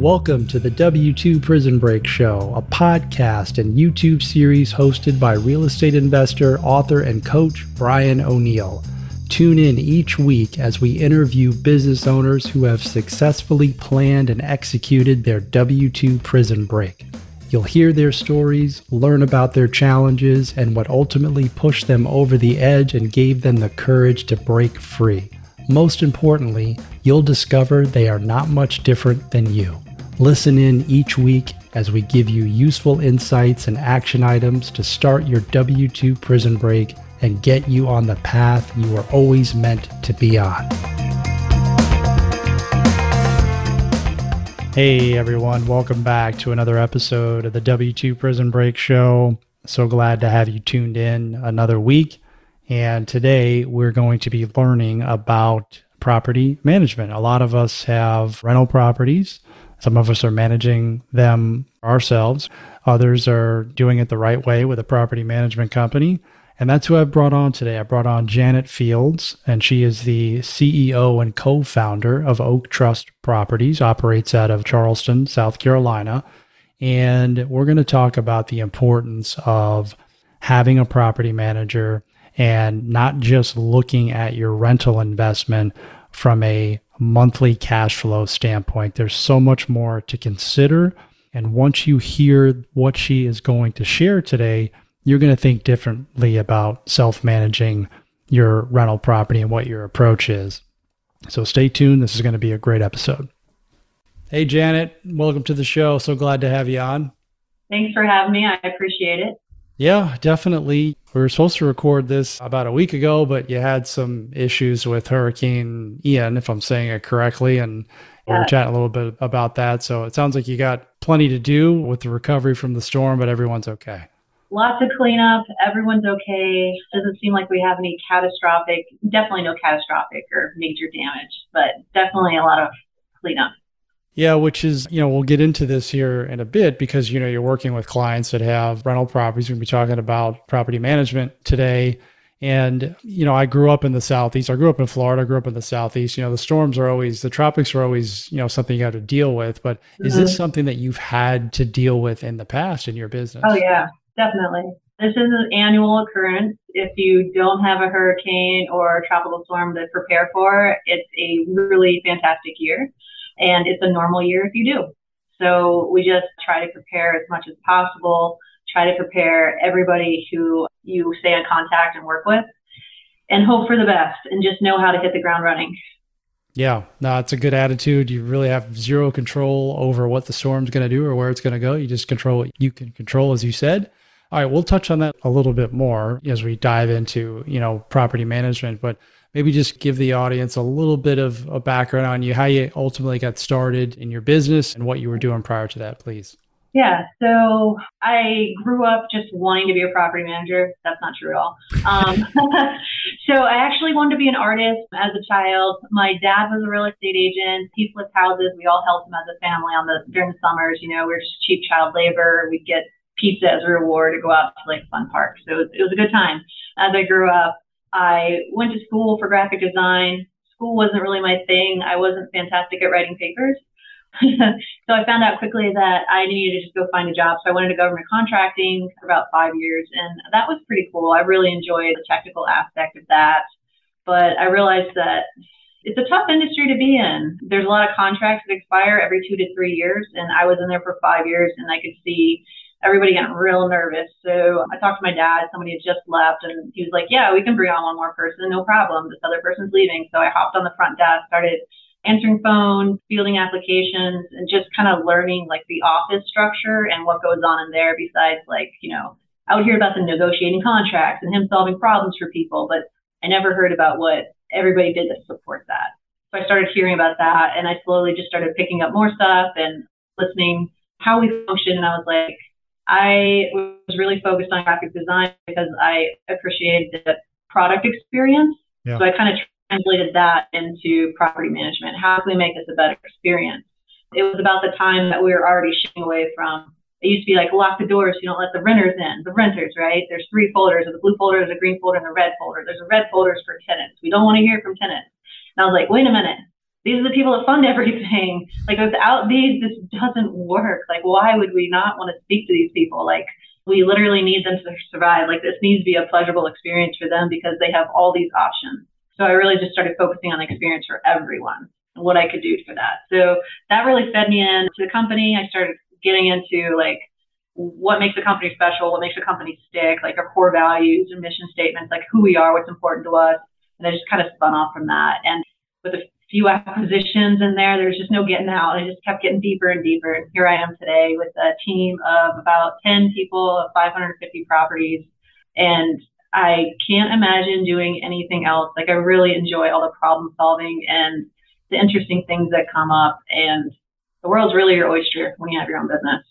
Welcome to the W2 Prison Break Show, a podcast and YouTube series hosted by real estate investor, author, and coach Brian O'Neill. Tune in each week as we interview business owners who have successfully planned and executed their W 2 prison break. You'll hear their stories, learn about their challenges, and what ultimately pushed them over the edge and gave them the courage to break free. Most importantly, you'll discover they are not much different than you. Listen in each week as we give you useful insights and action items to start your W 2 prison break and get you on the path you were always meant to be on. Hey everyone, welcome back to another episode of the W 2 Prison Break Show. So glad to have you tuned in another week. And today we're going to be learning about property management. A lot of us have rental properties some of us are managing them ourselves. Others are doing it the right way with a property management company. And that's who I've brought on today. I brought on Janet Fields, and she is the CEO and co founder of Oak Trust Properties, operates out of Charleston, South Carolina. And we're going to talk about the importance of having a property manager and not just looking at your rental investment from a monthly cash flow standpoint. There's so much more to consider. And once you hear what she is going to share today, you're going to think differently about self managing your rental property and what your approach is. So stay tuned. This is going to be a great episode. Hey, Janet, welcome to the show. So glad to have you on. Thanks for having me. I appreciate it. Yeah, definitely. We were supposed to record this about a week ago, but you had some issues with Hurricane Ian, if I'm saying it correctly. And we were chatting a little bit about that. So it sounds like you got plenty to do with the recovery from the storm, but everyone's okay. Lots of cleanup. Everyone's okay. Doesn't seem like we have any catastrophic, definitely no catastrophic or major damage, but definitely a lot of cleanup. Yeah, which is, you know, we'll get into this here in a bit because, you know, you're working with clients that have rental properties. We're going to be talking about property management today. And, you know, I grew up in the Southeast. I grew up in Florida. I grew up in the Southeast. You know, the storms are always, the tropics are always, you know, something you have to deal with. But mm-hmm. is this mm-hmm. something that you've had to deal with in the past in your business? Oh, yeah, definitely. This is an annual occurrence. If you don't have a hurricane or a tropical storm to prepare for, it's a really fantastic year and it's a normal year if you do. So we just try to prepare as much as possible, try to prepare everybody who you stay in contact and work with, and hope for the best and just know how to hit the ground running. Yeah, no, it's a good attitude. You really have zero control over what the storm's going to do or where it's going to go. You just control what you can control, as you said. All right, we'll touch on that a little bit more as we dive into, you know, property management, but maybe just give the audience a little bit of a background on you, how you ultimately got started in your business and what you were doing prior to that, please. Yeah, so I grew up just wanting to be a property manager. That's not true at all. Um, so I actually wanted to be an artist as a child. My dad was a real estate agent. He flipped houses. We all helped him as a family on the during the summers. You know, we are just cheap child labor. We'd get pizza as a reward to go out to like fun parks. So it was, it was a good time. As I grew up, I went to school for graphic design. School wasn't really my thing. I wasn't fantastic at writing papers. so I found out quickly that I needed to just go find a job. So I went into government contracting for about five years, and that was pretty cool. I really enjoyed the technical aspect of that. But I realized that it's a tough industry to be in. There's a lot of contracts that expire every two to three years, and I was in there for five years, and I could see everybody got real nervous. So I talked to my dad. Somebody had just left, and he was like, "Yeah, we can bring on one more person, no problem. This other person's leaving." So I hopped on the front desk, started answering phones, fielding applications, and just kind of learning like the office structure and what goes on in there. Besides, like you know, I would hear about the negotiating contracts and him solving problems for people, but I never heard about what everybody did to support that. So I started hearing about that, and I slowly just started picking up more stuff and listening how we function. And I was like, I was really focused on graphic design because I appreciated the product experience. Yeah. So I kind of translated that into property management. How can we make this a better experience? It was about the time that we were already shifting away from. It used to be like lock the doors, so you don't let the renters in. The renters, right? There's three folders: the blue folder, the green folder, and the red folder. There's a red folders for tenants. We don't want to hear from tenants. And I was like, wait a minute. These are the people that fund everything. Like without these, this doesn't work. Like why would we not want to speak to these people? Like we literally need them to survive. Like this needs to be a pleasurable experience for them because they have all these options. So I really just started focusing on the experience for everyone and what I could do for that. So that really fed me into the company. I started getting into like what makes a company special, what makes a company stick, like our core values and mission statements, like who we are, what's important to us. And I just kind of spun off from that. And with a few acquisitions in there, there's just no getting out. I just kept getting deeper and deeper. And here I am today with a team of about 10 people of 550 properties. And I can't imagine doing anything else. Like I really enjoy all the problem solving and the interesting things that come up. And the world's really your oyster when you have your own business.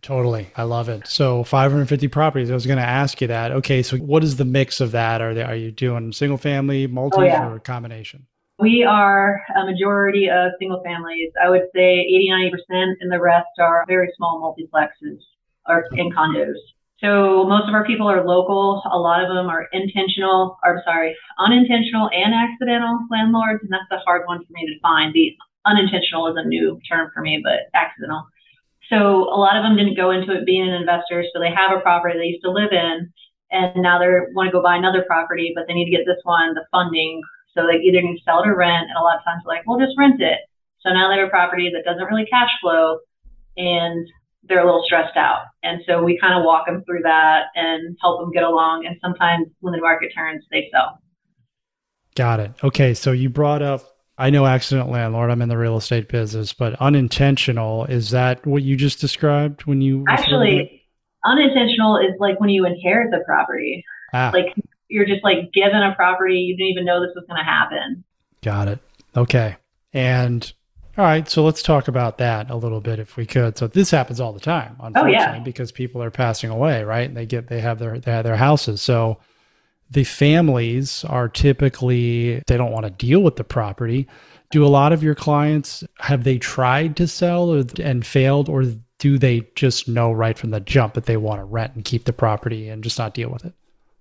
Totally. I love it. So 550 properties. I was going to ask you that. Okay. So what is the mix of that? Are they, are you doing single family, multi oh, yeah. or combination? We are a majority of single families. I would say 80, 90%, and the rest are very small multiplexes or in condos. So most of our people are local. A lot of them are intentional, or sorry, unintentional and accidental landlords, and that's a hard one for me to find. The unintentional is a new term for me, but accidental. So a lot of them didn't go into it being an investor. So they have a property they used to live in, and now they want to go buy another property, but they need to get this one, the funding. So they either need to sell it or rent. And a lot of times they're like, well, just rent it. So now they have a property that doesn't really cash flow and they're a little stressed out. And so we kind of walk them through that and help them get along. And sometimes when the market turns, they sell. Got it. Okay. So you brought up I know accident landlord. I'm in the real estate business, but unintentional is that what you just described when you actually unintentional is like when you inherit the property. Ah. Like you're just like given a property, you didn't even know this was going to happen. Got it. Okay. And all right, so let's talk about that a little bit if we could. So this happens all the time, unfortunately, oh, yeah. because people are passing away, right? And they get they have their they have their houses. So the families are typically they don't want to deal with the property do a lot of your clients have they tried to sell or, and failed or do they just know right from the jump that they want to rent and keep the property and just not deal with it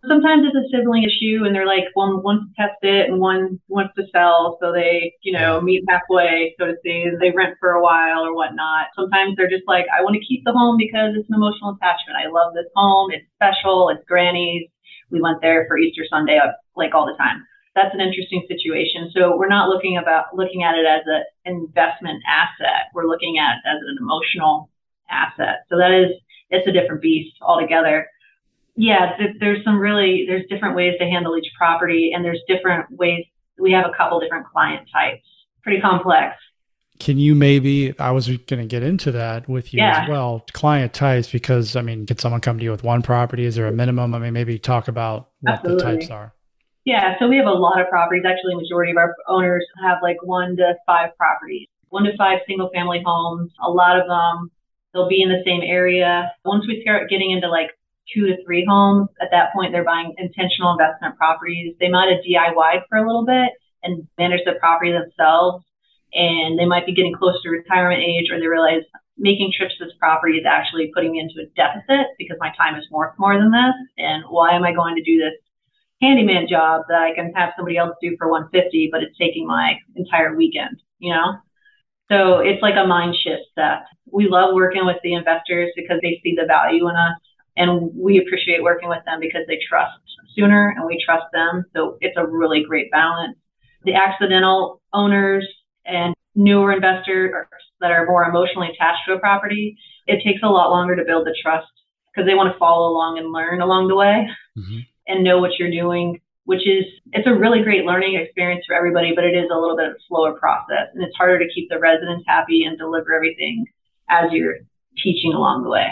sometimes it's a sibling issue and they're like one wants to test it and one wants to sell so they you know meet halfway so to say they rent for a while or whatnot sometimes they're just like i want to keep the home because it's an emotional attachment i love this home it's special it's granny's we went there for Easter Sunday, uh, like all the time. That's an interesting situation. So we're not looking about looking at it as an investment asset. We're looking at it as an emotional asset. So that is it's a different beast altogether. Yeah, there's some really there's different ways to handle each property, and there's different ways. We have a couple different client types. Pretty complex. Can you maybe? I was going to get into that with you yeah. as well. Client types, because I mean, can someone come to you with one property? Is there a minimum? I mean, maybe talk about what Absolutely. the types are. Yeah, so we have a lot of properties. Actually, majority of our owners have like one to five properties, one to five single family homes. A lot of them, they'll be in the same area. Once we start getting into like two to three homes, at that point, they're buying intentional investment properties. They might have DIY'd for a little bit and manage the property themselves and they might be getting close to retirement age or they realize making trips to this property is actually putting me into a deficit because my time is worth more than this. And why am I going to do this handyman job that I can have somebody else do for 150, but it's taking my entire weekend, you know? So it's like a mind shift that we love working with the investors because they see the value in us and we appreciate working with them because they trust sooner and we trust them. So it's a really great balance. The accidental owners and newer investors that are more emotionally attached to a property, it takes a lot longer to build the trust because they want to follow along and learn along the way mm-hmm. and know what you're doing, which is, it's a really great learning experience for everybody, but it is a little bit of a slower process. And it's harder to keep the residents happy and deliver everything as you're teaching along the way.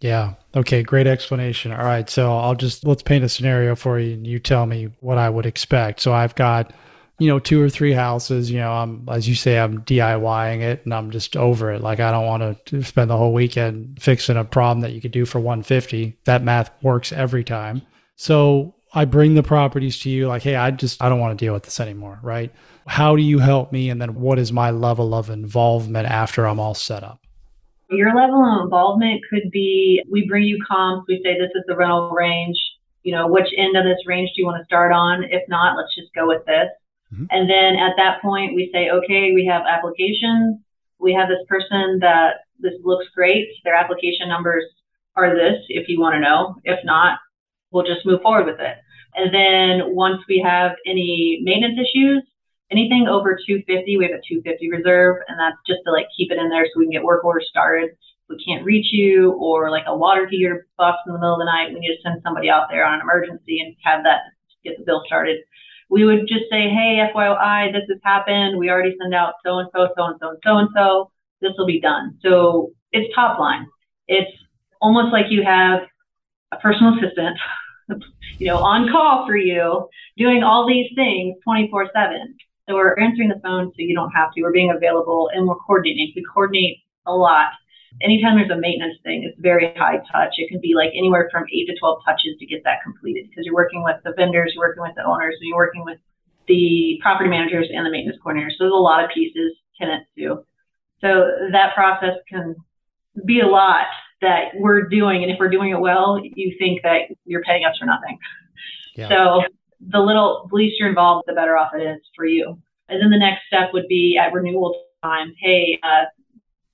Yeah. Okay. Great explanation. All right. So I'll just, let's paint a scenario for you and you tell me what I would expect. So I've got, you know, two or three houses, you know, I'm, as you say, I'm DIYing it and I'm just over it. Like, I don't want to spend the whole weekend fixing a problem that you could do for 150. That math works every time. So I bring the properties to you like, hey, I just, I don't want to deal with this anymore. Right. How do you help me? And then what is my level of involvement after I'm all set up? Your level of involvement could be we bring you comps, we say this is the rental range. You know, which end of this range do you want to start on? If not, let's just go with this Mm-hmm. And then at that point, we say, okay, we have applications. We have this person that this looks great. Their application numbers are this if you want to know. If not, we'll just move forward with it. And then once we have any maintenance issues, anything over 250, we have a 250 reserve, and that's just to like keep it in there so we can get work orders started. If we can't reach you, or like a water heater busts in the middle of the night, we need to send somebody out there on an emergency and have that get the bill started. We would just say, hey, FYI, this has happened. We already send out so and so, so and so, and so and so. This will be done. So it's top line. It's almost like you have a personal assistant, you know, on call for you, doing all these things 24 7. So we're answering the phone so you don't have to. We're being available and we're coordinating. We coordinate a lot. Anytime there's a maintenance thing, it's very high touch. It can be like anywhere from eight to 12 touches to get that completed because you're working with the vendors, you're working with the owners, and you're working with the property managers and the maintenance coordinators. So there's a lot of pieces, tenants too. So that process can be a lot that we're doing. And if we're doing it well, you think that you're paying us for nothing. Yeah. So the little the least you're involved, the better off it is for you. And then the next step would be at renewal time. Hey, uh,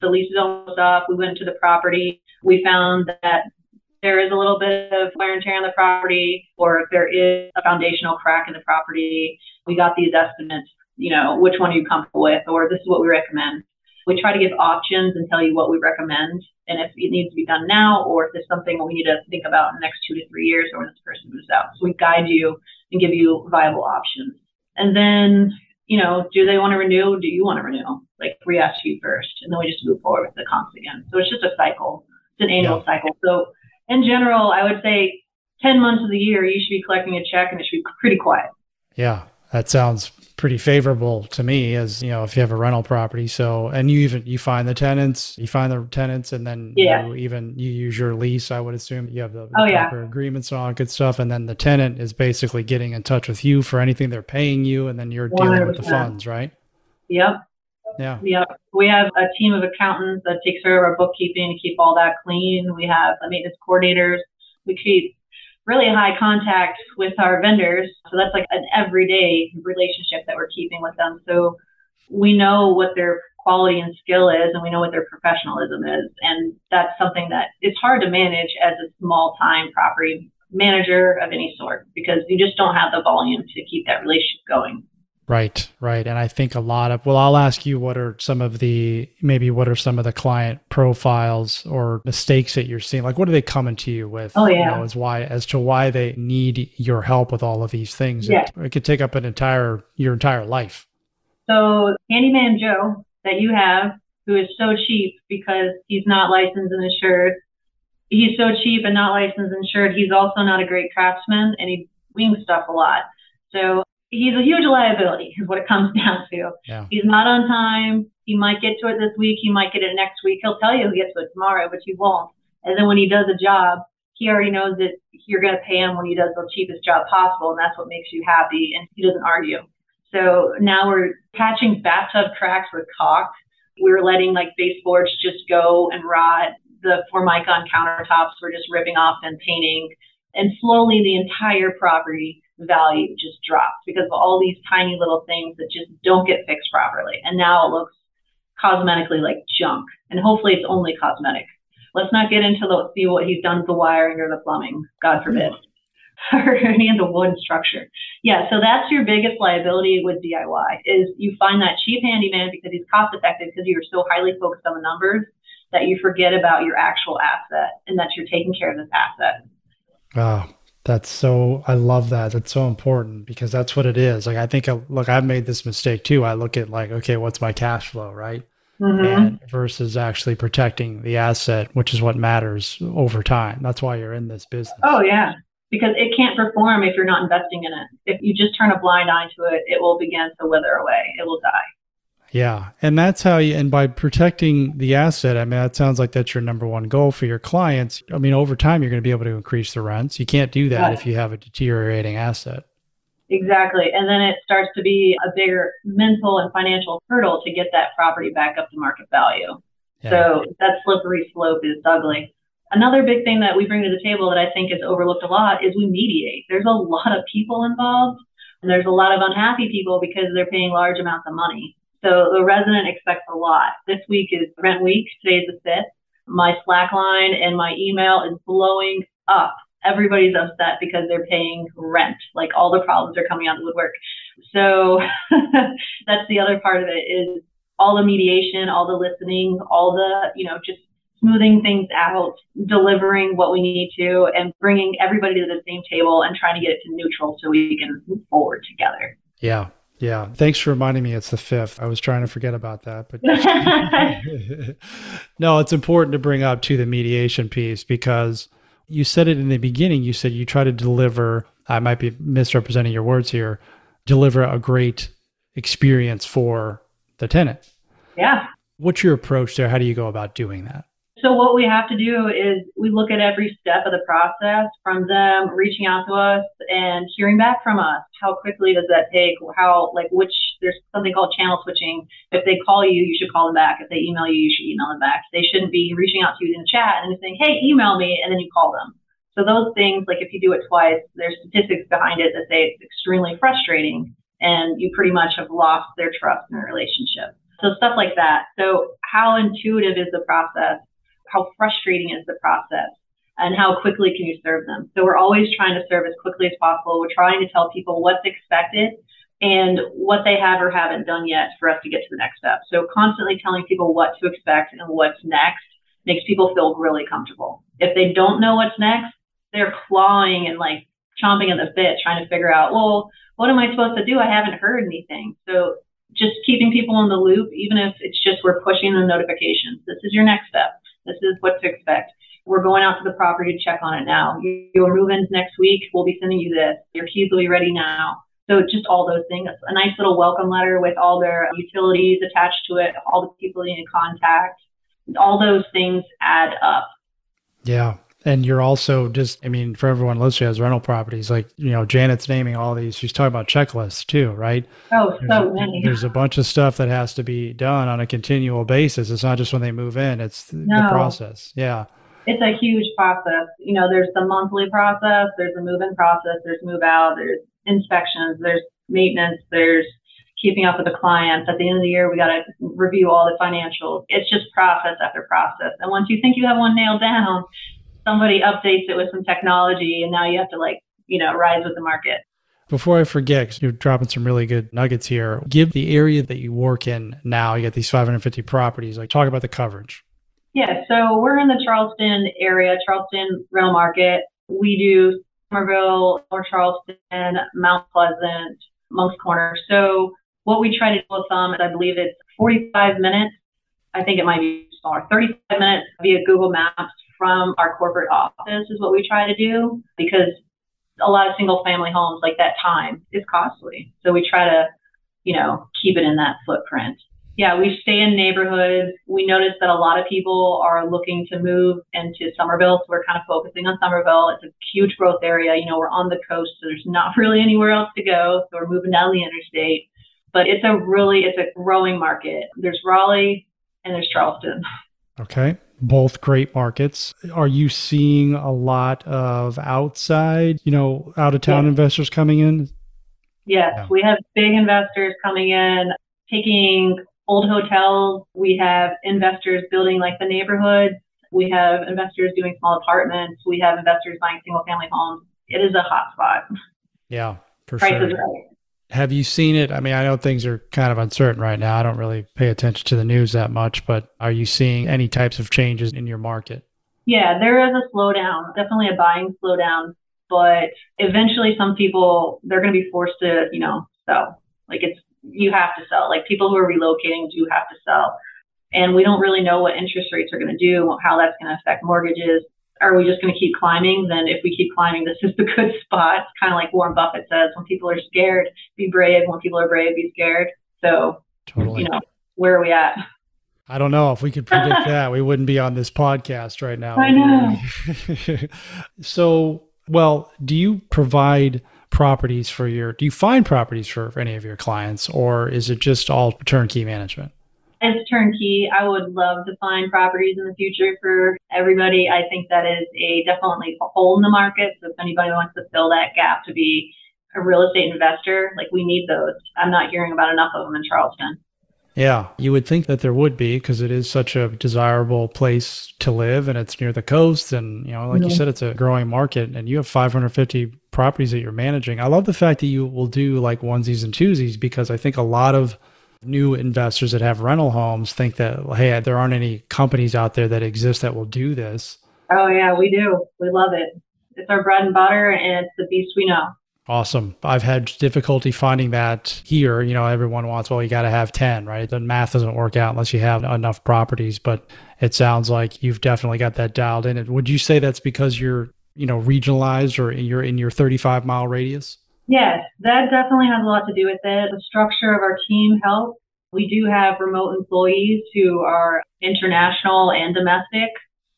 the lease is almost up. We went to the property. We found that there is a little bit of wear and tear on the property, or if there is a foundational crack in the property. We got these estimates. You know, which one are you comfortable with, or this is what we recommend. We try to give options and tell you what we recommend, and if it needs to be done now, or if there's something we need to think about in the next two to three years, or when this person moves out. So we guide you and give you viable options. And then, you know, do they want to renew? Do you want to renew? Like we ask you first, and then we just move forward with the comps again. So it's just a cycle. It's an annual yeah. cycle. So in general, I would say 10 months of the year, you should be collecting a check and it should be pretty quiet. Yeah, that sounds pretty favorable to me as you know if you have a rental property. So and you even you find the tenants you find the tenants and then yeah. you even you use your lease i would assume. You have the, the oh, proper yeah. agreements and all that good stuff. And then the tenant is basically getting in touch with you for anything they're paying you. And then you're 100%. dealing with the funds right? Yep. Yeah. Yep. We have a team of accountants that takes care of our bookkeeping to keep all that clean. We have maintenance coordinators. We keep really high contact with our vendors. So that's like an everyday relationship that we're keeping with them. So we know what their quality and skill is and we know what their professionalism is. And that's something that it's hard to manage as a small time property manager of any sort because you just don't have the volume to keep that relationship going. Right, right. And I think a lot of, well, I'll ask you what are some of the, maybe what are some of the client profiles or mistakes that you're seeing? Like, what are they coming to you with? Oh, yeah. You know, as why, as to why they need your help with all of these things. Yeah. It, it could take up an entire, your entire life. So, Handyman Joe that you have, who is so cheap because he's not licensed and insured, he's so cheap and not licensed and insured. He's also not a great craftsman and he wings stuff a lot. So he's a huge liability is what it comes down to. Yeah. He's not on time. He might get to it this week. He might get it next week. He'll tell you he'll get to it tomorrow, but he won't. And then when he does a job, he already knows that you're going to pay him when he does the cheapest job possible. And that's what makes you happy. And he doesn't argue. So now we're patching bathtub cracks with caulk. We're letting like baseboards just go and rot. The Formica on countertops were just ripping off and painting. And slowly the entire property value just drops because of all these tiny little things that just don't get fixed properly. And now it looks cosmetically like junk. And hopefully it's only cosmetic. Let's not get into the see what he's done to the wiring or the plumbing, God forbid. or any of the wood structure. Yeah, so that's your biggest liability with DIY is you find that cheap handyman because he's cost effective because you're so highly focused on the numbers that you forget about your actual asset and that you're taking care of this asset. Oh, that's so, I love that. That's so important because that's what it is. Like, I think, look, I've made this mistake too. I look at like, okay, what's my cash flow, right? Mm-hmm. And versus actually protecting the asset, which is what matters over time. That's why you're in this business. Oh, yeah. Because it can't perform if you're not investing in it. If you just turn a blind eye to it, it will begin to wither away. It will die. Yeah. And that's how you, and by protecting the asset, I mean, that sounds like that's your number one goal for your clients. I mean, over time, you're going to be able to increase the rents. You can't do that if you have a deteriorating asset. Exactly. And then it starts to be a bigger mental and financial hurdle to get that property back up to market value. Yeah. So that slippery slope is ugly. Another big thing that we bring to the table that I think is overlooked a lot is we mediate. There's a lot of people involved And there's a lot of unhappy people because they're paying large amounts of money. So the resident expects a lot. This week is rent week. Today's the 5th. My Slack line and my email is blowing up. Everybody's upset because they're paying rent. Like all the problems are coming out of the woodwork. So that's the other part of it is all the mediation, all the listening, all the, you know, just smoothing things out, delivering what we need to, and bringing everybody to the same table and trying to get it to neutral so we can move forward together. Yeah. Yeah. Thanks for reminding me it's the fifth. I was trying to forget about that. But no, it's important to bring up to the mediation piece because you said it in the beginning. You said you try to deliver, I might be misrepresenting your words here, deliver a great experience for the tenant. Yeah. What's your approach there? How do you go about doing that? So what we have to do is we look at every step of the process from them reaching out to us and hearing back from us. How quickly does that take? How like which there's something called channel switching. If they call you, you should call them back. If they email you, you should email them back. They shouldn't be reaching out to you in the chat and saying, "Hey, email me," and then you call them. So those things, like if you do it twice, there's statistics behind it that say it's extremely frustrating, and you pretty much have lost their trust in a relationship. So stuff like that. So how intuitive is the process? How frustrating is the process and how quickly can you serve them. So we're always trying to serve as quickly as possible. We're trying to tell people what's expected and what they have or haven't done yet for us to get to the next step. So constantly telling people what to expect and what's next makes people feel really comfortable. If they don't know what's next, they're clawing and like chomping at the bit trying to figure out, well, what am I supposed to do? I haven't heard anything. So just keeping people in the loop, even if it's just we're pushing the notifications. This is your next step. This is what to expect. We're going out to the property to check on it now. Your move-ins next week. We'll be sending you this. Your keys will be ready now. So just all those things. A nice little welcome letter with all their utilities attached to it, all the people you need to contact. All those things add up. Yeah. And you're also just, I mean, for everyone listening has rental properties, like, you know, Janet's naming all these. She's talking about checklists too, right? Oh, there's so many. There's a bunch of stuff that has to be done on a continual basis. It's not just when they move in, it's no. the process. Yeah. It's a huge process. You know, there's the monthly process, there's the move in process, there's move out, there's inspections, there's maintenance, there's keeping up with the clients. At the end of the year, we got to review all the financials. It's just process after process. And once you think you have one nailed down, somebody updates it with some technology and now you have to like, you know, rise with the market. Before I forget, because you're dropping some really good nuggets here, give the area that you work in now. You got these 550 properties. Like, talk about the coverage. Yeah, so we're in the Charleston area, Charleston rental market. We do Summerville, North Charleston, Mount Pleasant, Moncks Corner. So what we try to do with them is I believe it's 45 minutes. I think it might be smaller, 35 minutes via Google Maps from our corporate office is what we try to do because a lot of single family homes like that time is costly. So we try to, you know, keep it in that footprint. Yeah, we stay in neighborhoods. We notice that a lot of people are looking to move into Summerville. so we're kind of focusing on Summerville. It's a huge growth area. You know, we're on the coast, so there's not really anywhere else to go. So we're moving down the interstate. But it's a really it's a growing market. There's Raleigh and there's Charleston. Okay both great markets. Are you seeing a lot of outside, you know, out of town investors coming in? Yes, yeah. we have big investors coming in, taking old hotels. We have investors building like the neighborhoods. We have investors doing small apartments. We have investors buying single family homes. It is a hot spot. Yeah, for Prices sure. Right. Have you seen it? I mean, I know things are kind of uncertain right now. I don't really pay attention to the news that much, but are you seeing any types of changes in your market? Yeah, there is a slowdown, definitely a buying slowdown, but eventually some people they're going to be forced to, you know, sell. Like it's you have to sell. Like people who are relocating do have to sell. And we don't really know what interest rates are going to do, how that's going to affect mortgages are we just going to keep climbing? Then if we keep climbing, this is the good spot. Kind of like Warren Buffett says, when people are scared, be brave. When people are brave, be scared. So, totally. you know, where are we at? I don't know if we could predict that. We wouldn't be on this podcast right now. I know. so, well, do you provide properties for your, do you find properties for, for any of your clients or is it just all turnkey management? It's turnkey. I would love to find properties in the future for everybody. I think that is a definitely a hole in the market. So if anybody wants to fill that gap to be a real estate investor, like we need those. I'm not hearing about enough of them in Charleston. Yeah, you would think that there would be because it is such a desirable place to live and it's near the coast. And, you know, like mm-hmm. you said, it's a growing market and you have 550 properties that you're managing. I love the fact that you will do like onesies and twosies because I think a lot of new investors that have rental homes think that, hey, there aren't any companies out there that exist that will do this. Oh, yeah, we do. We love it. It's our bread and butter and it's the beast we know. Awesome. I've had difficulty finding that here. You know, everyone wants, well, you got to have 10, right? The math doesn't work out unless you have enough properties, but it sounds like you've definitely got that dialed in. Would you say that's because you're, you know, regionalized or you're in your 35 mile radius? Yes, that definitely has a lot to do with it. The structure of our team helps. We do have remote employees who are international and domestic.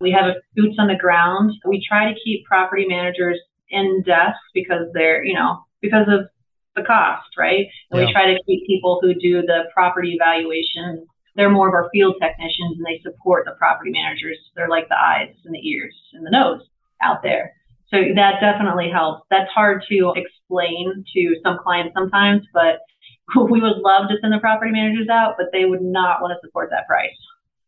We have boots on the ground. We try to keep property managers in desks because they're, you know, because of the cost, right? And yeah. we try to keep people who do the property evaluation. They're more of our field technicians and they support the property managers. They're like the eyes and the ears and the nose out there. So that definitely helps. That's hard to explain to some clients sometimes, but we would love to send the property managers out, but they would not want to support that price.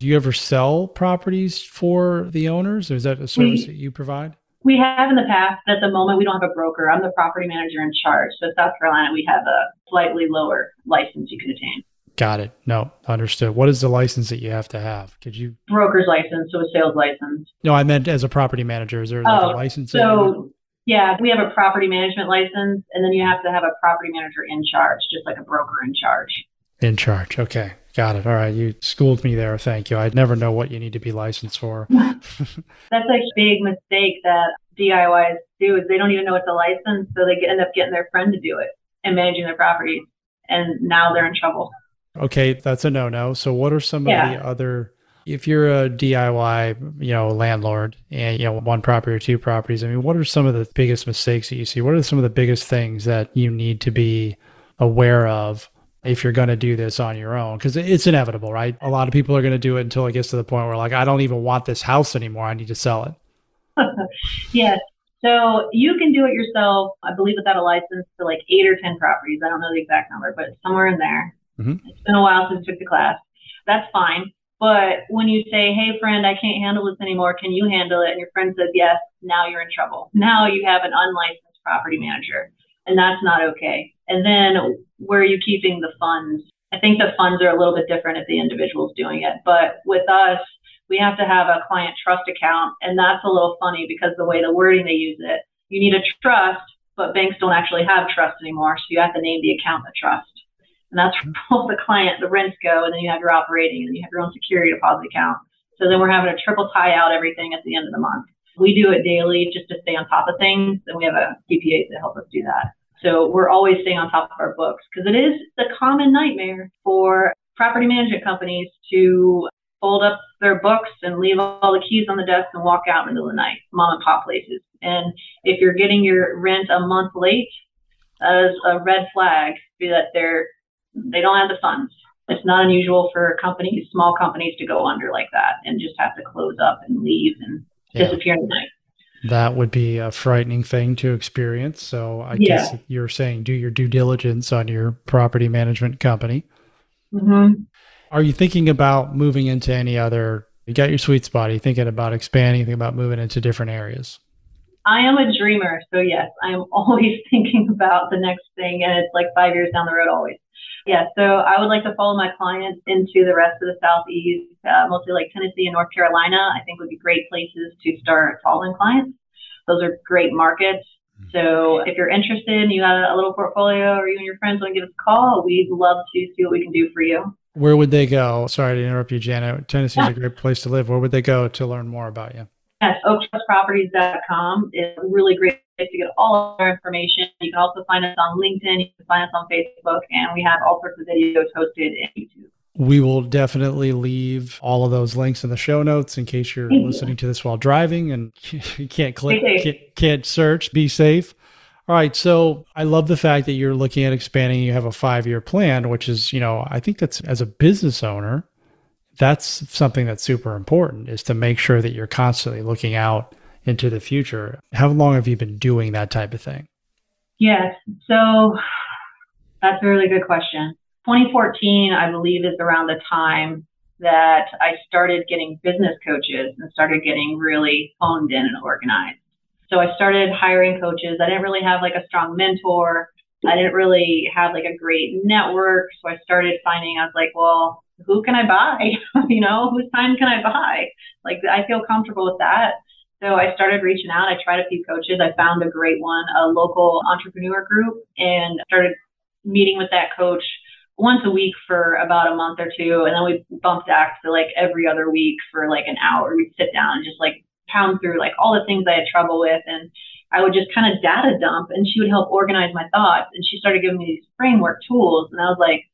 Do you ever sell properties for the owners? Or is that a service we, that you provide? We have in the past. At the moment, we don't have a broker. I'm the property manager in charge. So South Carolina, we have a slightly lower license you can attain. Got it. No, understood. What is the license that you have to have? Could you broker's license, so a sales license? No, I meant as a property manager. Is there like oh, a license? So yeah, we have a property management license, and then you have to have a property manager in charge, just like a broker in charge. In charge. Okay. Got it. All right. You schooled me there. Thank you. I'd never know what you need to be licensed for. That's a big mistake that DIYs do is they don't even know it's a license. So they end up getting their friend to do it and managing their properties. And now they're in trouble. Okay. That's a no no. So what are some yeah. of the other, if you're a DIY, you know, landlord and, you know, one property or two properties, I mean, what are some of the biggest mistakes that you see? What are some of the biggest things that you need to be aware of if you're going to do this on your own because it's inevitable right a lot of people are going to do it until it gets to the point where like i don't even want this house anymore i need to sell it yes so you can do it yourself i believe without a license to like eight or ten properties i don't know the exact number but somewhere in there mm-hmm. it's been a while since I took the class that's fine but when you say hey friend i can't handle this anymore can you handle it and your friend says yes now you're in trouble now you have an unlicensed property manager and that's not okay and then where are you keeping the funds? I think the funds are a little bit different if the individual's doing it. But with us, we have to have a client trust account. And that's a little funny because the way the wording they use it, you need a trust, but banks don't actually have trust anymore. So you have to name the account the trust. And that's mm-hmm. where both the client, the rents go. And then you have your operating and you have your own security deposit account. So then we're having a triple tie out everything at the end of the month. We do it daily just to stay on top of things. And we have a CPA to help us do that. So we're always staying on top of our books because it is the common nightmare for property management companies to fold up their books and leave all the keys on the desk and walk out in the middle of the night, mom and pop places. And if you're getting your rent a month late, that is a red flag that they're they don't have the funds. It's not unusual for companies, small companies, to go under like that and just have to close up and leave and yeah. disappear in night that would be a frightening thing to experience. So I yeah. guess you're saying do your due diligence on your property management company. Mm-hmm. Are you thinking about moving into any other? You got your sweet spot. Are you thinking about expanding? Thinking about moving into different areas? I am a dreamer, so yes, I am always thinking about the next thing, and it's like five years down the road always. Yeah, so I would like to follow my clients into the rest of the Southeast, uh, mostly like Tennessee and North Carolina. I think would be great places to start following clients. Those are great markets. Mm-hmm. So if you're interested and you got a little portfolio or you and your friends want to give us a call, we'd love to see what we can do for you. Where would they go? Sorry to interrupt you, Janet. Tennessee is a great place to live. Where would they go to learn more about you? Yes, oaktrustproperties.com is a really great to get all of our information. You can also find us on LinkedIn, you can find us on Facebook, and we have all sorts of videos hosted in YouTube. We will definitely leave all of those links in the show notes in case you're listening to this while driving and you can't click, can't, can't search. Be safe. All right. So I love the fact that you're looking at expanding. You have a five year plan, which is, you know, I think that's as a business owner, that's something that's super important is to make sure that you're constantly looking out into the future. How long have you been doing that type of thing? Yes. So that's a really good question. 2014, I believe, is around the time that I started getting business coaches and started getting really honed in and organized. So I started hiring coaches. I didn't really have like a strong mentor. I didn't really have like a great network. So I started finding, I was like, well, who can I buy? you know, whose time can I buy? Like, I feel comfortable with that. So I started reaching out. I tried a few coaches. I found a great one, a local entrepreneur group, and started meeting with that coach once a week for about a month or two. And then we bumped back to like every other week for like an hour. We'd sit down and just like pound through like all the things I had trouble with. And I would just kind of data dump and she would help organize my thoughts. And she started giving me these framework tools. And I was like,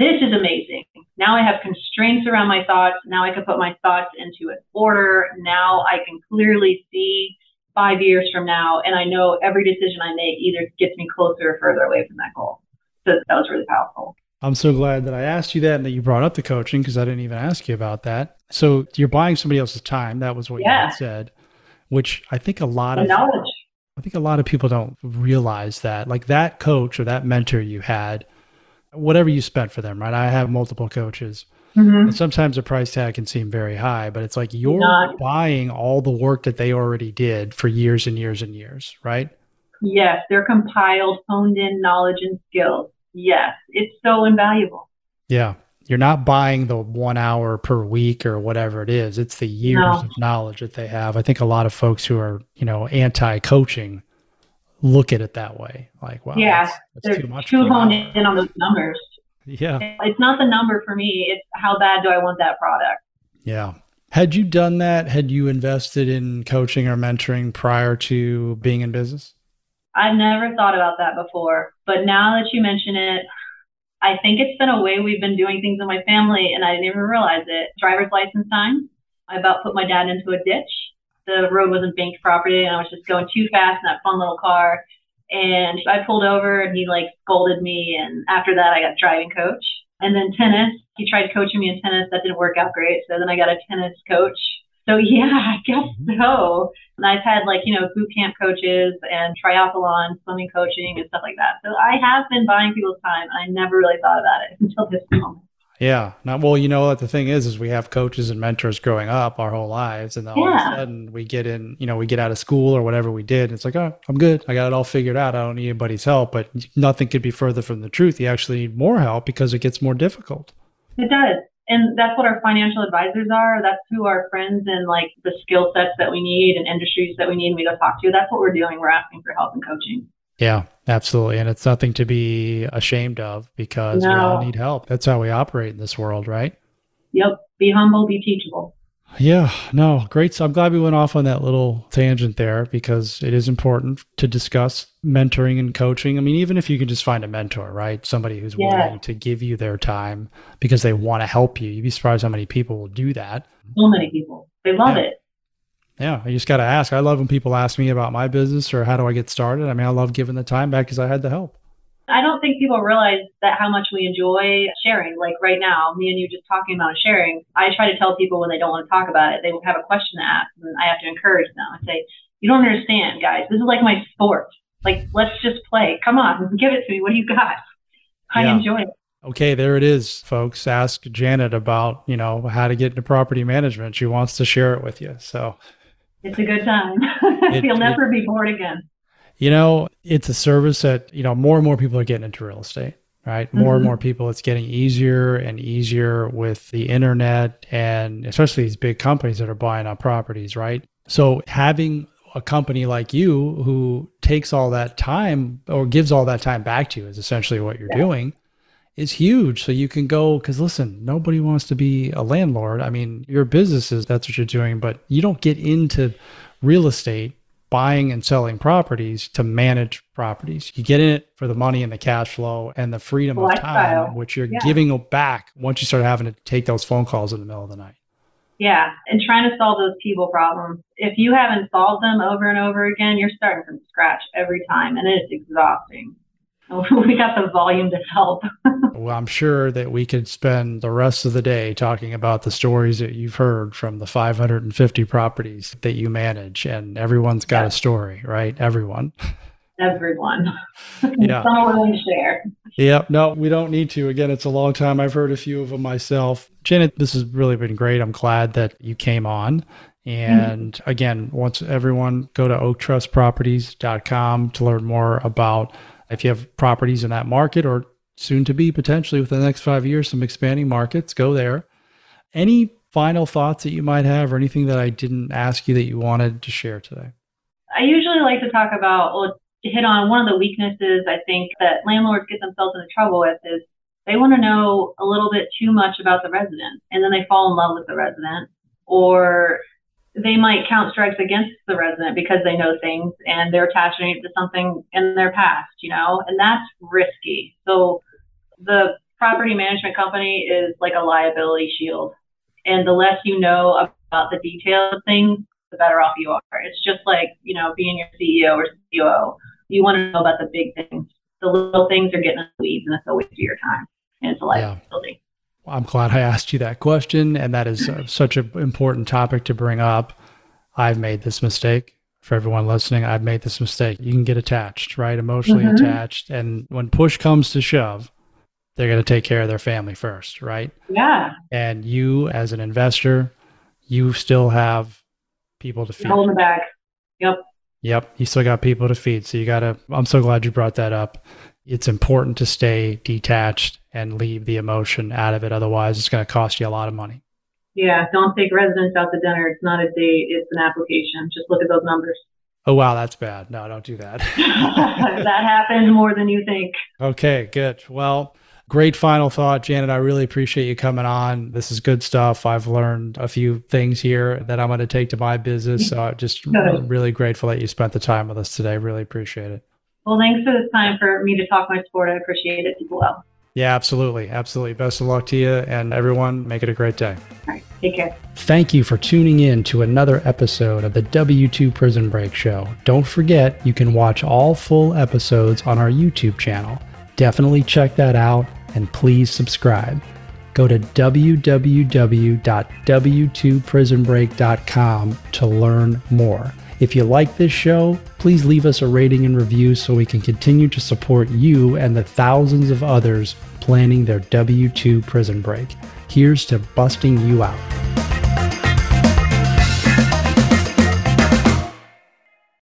this is amazing. Now I have constraints around my thoughts. Now I can put my thoughts into an order. Now I can clearly see five years from now. And I know every decision I make either gets me closer or further away from that goal. So that was really powerful. I'm so glad that I asked you that and that you brought up the coaching because I didn't even ask you about that. So you're buying somebody else's time. That was what yeah. you said, which I think a lot the of knowledge. I think a lot of people don't realize that. Like that coach or that mentor you had, whatever you spent for them, right? I have multiple coaches. Mm-hmm. And sometimes the price tag can seem very high, but it's like you're buying all the work that they already did for years and years and years, right? Yes, they're compiled, honed in knowledge and skills yes, it's so invaluable. Yeah. You're not buying the one hour per week or whatever it is. It's the years no. of knowledge that they have. I think a lot of folks who are, you know, anti coaching look at it that way. Like, wow, yeah, that's, that's they're too much. Too honed in on those numbers. Yeah. It's not the number for me. It's how bad do I want that product? Yeah. Had you done that? Had you invested in coaching or mentoring prior to being in business? I've never thought about that before, but now that you mention it, I think it's been a way we've been doing things in my family, and I didn't even realize it. Driver's license time. I about put my dad into a ditch. The road wasn't banked properly, and I was just going too fast in that fun little car. And I pulled over, and he like scolded me. And after that, I got driving coach. And then tennis. He tried coaching me in tennis. That didn't work out great. So then I got a tennis coach so yeah, I guess mm-hmm. so. And I've had like, you know, boot camp coaches and triathlon, swimming coaching and stuff like that. So I have been buying people's time. I never really thought about it until this moment. Yeah. Not well, you know what the thing is is we have coaches and mentors growing up our whole lives and then all yeah. of a sudden we get in, you know, we get out of school or whatever we did. It's like, oh, I'm good. I got it all figured out. I don't need anybody's help. But nothing could be further from the truth. You actually need more help because it gets more difficult. It does and that's what our financial advisors are. That's who our friends and like the skill sets that we need and industries that we need and we go talk to. That's what we're doing. We're asking for help and coaching. Yeah, absolutely. And it's nothing to be ashamed of because no. we all need help. That's how we operate in this world, right? Yep. Be humble, be teachable. Yeah, no, great. So I'm glad we went off on that little tangent there because it is important to discuss mentoring and coaching. I mean, even if you can just find a mentor, right? Somebody who's yeah. willing to give you their time because they want to help you. You'd be surprised how many people will do that. So many people. They love yeah. it. Yeah, I just got to ask. I love when people ask me about my business or how do I get started. I mean, I love giving the time back because I had the help. I don't think people realize that how much we enjoy sharing. Like right now, me and you just talking about sharing. I try to tell people when they don't want to talk about it, they will have a question to ask, and I have to encourage them. I say, "You don't understand, guys. This is like my sport. Like, let's just play. Come on, give it to me. What do you got? I yeah. enjoy it." Okay, there it is, folks. Ask Janet about you know how to get into property management. She wants to share it with you. So it's a good time. It, You'll never it, be bored again you know, it's a service that, you know, more and more people are getting into real estate, right? More mm-hmm. and more people, it's getting easier and easier with the internet and especially these big companies that are buying up properties, right? So having a company like you who takes all that time or gives all that time back to you is essentially what you're yeah. doing is huge. So you can go because listen, nobody wants to be a landlord. I mean, your business is that's what you're doing, but you don't get into real estate buying and selling properties to manage properties. You get in it for the money and the cash flow and the freedom of time, which you're yeah. giving back once you start having to take those phone calls in the middle of the night. Yeah, and trying to solve those people problems. If you haven't solved them over and over again, you're starting from scratch every time, and it's exhausting. we got the volume to help. well, I'm sure that we could spend the rest of the day talking about the stories that you've heard from the 550 properties that you manage, and everyone's got yeah. a story, right? Everyone. everyone. Yeah. Some are willing to share. Yep. No, we don't need to. Again, it's a long time. I've heard a few of them myself. Janet, this has really been great. I'm glad that you came on. And mm-hmm. again, once everyone go to oaktrustproperties.com to learn more about if you have properties in that market or soon to be potentially within the next five years, some expanding markets, go there. Any final thoughts that you might have or anything that I didn't ask you that you wanted to share today? I usually like to talk about, well, to hit on one of the weaknesses I think that landlords get themselves into trouble with is they want to know a little bit too much about the resident and then they fall in love with the resident or they might count strikes against the resident because they know things and they're attaching it to something in their past, you know, and that's risky. So the property management company is like a liability shield. And the less you know about the details of things, the better off you are. It's just like, you know, being your CEO or COO. You want to know about the big things. The little things are getting in the weeds and it's a waste of your time. And it's a liability. Yeah. I'm glad I asked you that question. And that is uh, such an important topic to bring up. I've made this mistake. For everyone listening, I've made this mistake. You can get attached, right? Emotionally mm-hmm. attached. And when push comes to shove, they're going to take care of their family first, right? Yeah. And you, as an investor, you still have people to feed. Hold the bag. Yep. Yep. You still got people to feed. So you got to, I'm so glad you brought that up. It's important to stay detached and leave the emotion out of it. Otherwise, it's going to cost you a lot of money. Yeah. Don't take residents out to dinner. It's not a date, it's an application. Just look at those numbers. Oh, wow. That's bad. No, don't do that. that happens more than you think. Okay. Good. Well, Great final thought, Janet. I really appreciate you coming on. This is good stuff. I've learned a few things here that I'm going to take to my business. So just really grateful that you spent the time with us today. Really appreciate it. Well, thanks for this time for me to talk my sport. I appreciate it as well. Yeah, absolutely. Absolutely. Best of luck to you and everyone. Make it a great day. All right. Take care. Thank you for tuning in to another episode of the W2 Prison Break Show. Don't forget, you can watch all full episodes on our YouTube channel. Definitely check that out and please subscribe. Go to www.w2prisonbreak.com to learn more. If you like this show, please leave us a rating and review so we can continue to support you and the thousands of others planning their W 2 prison break. Here's to busting you out.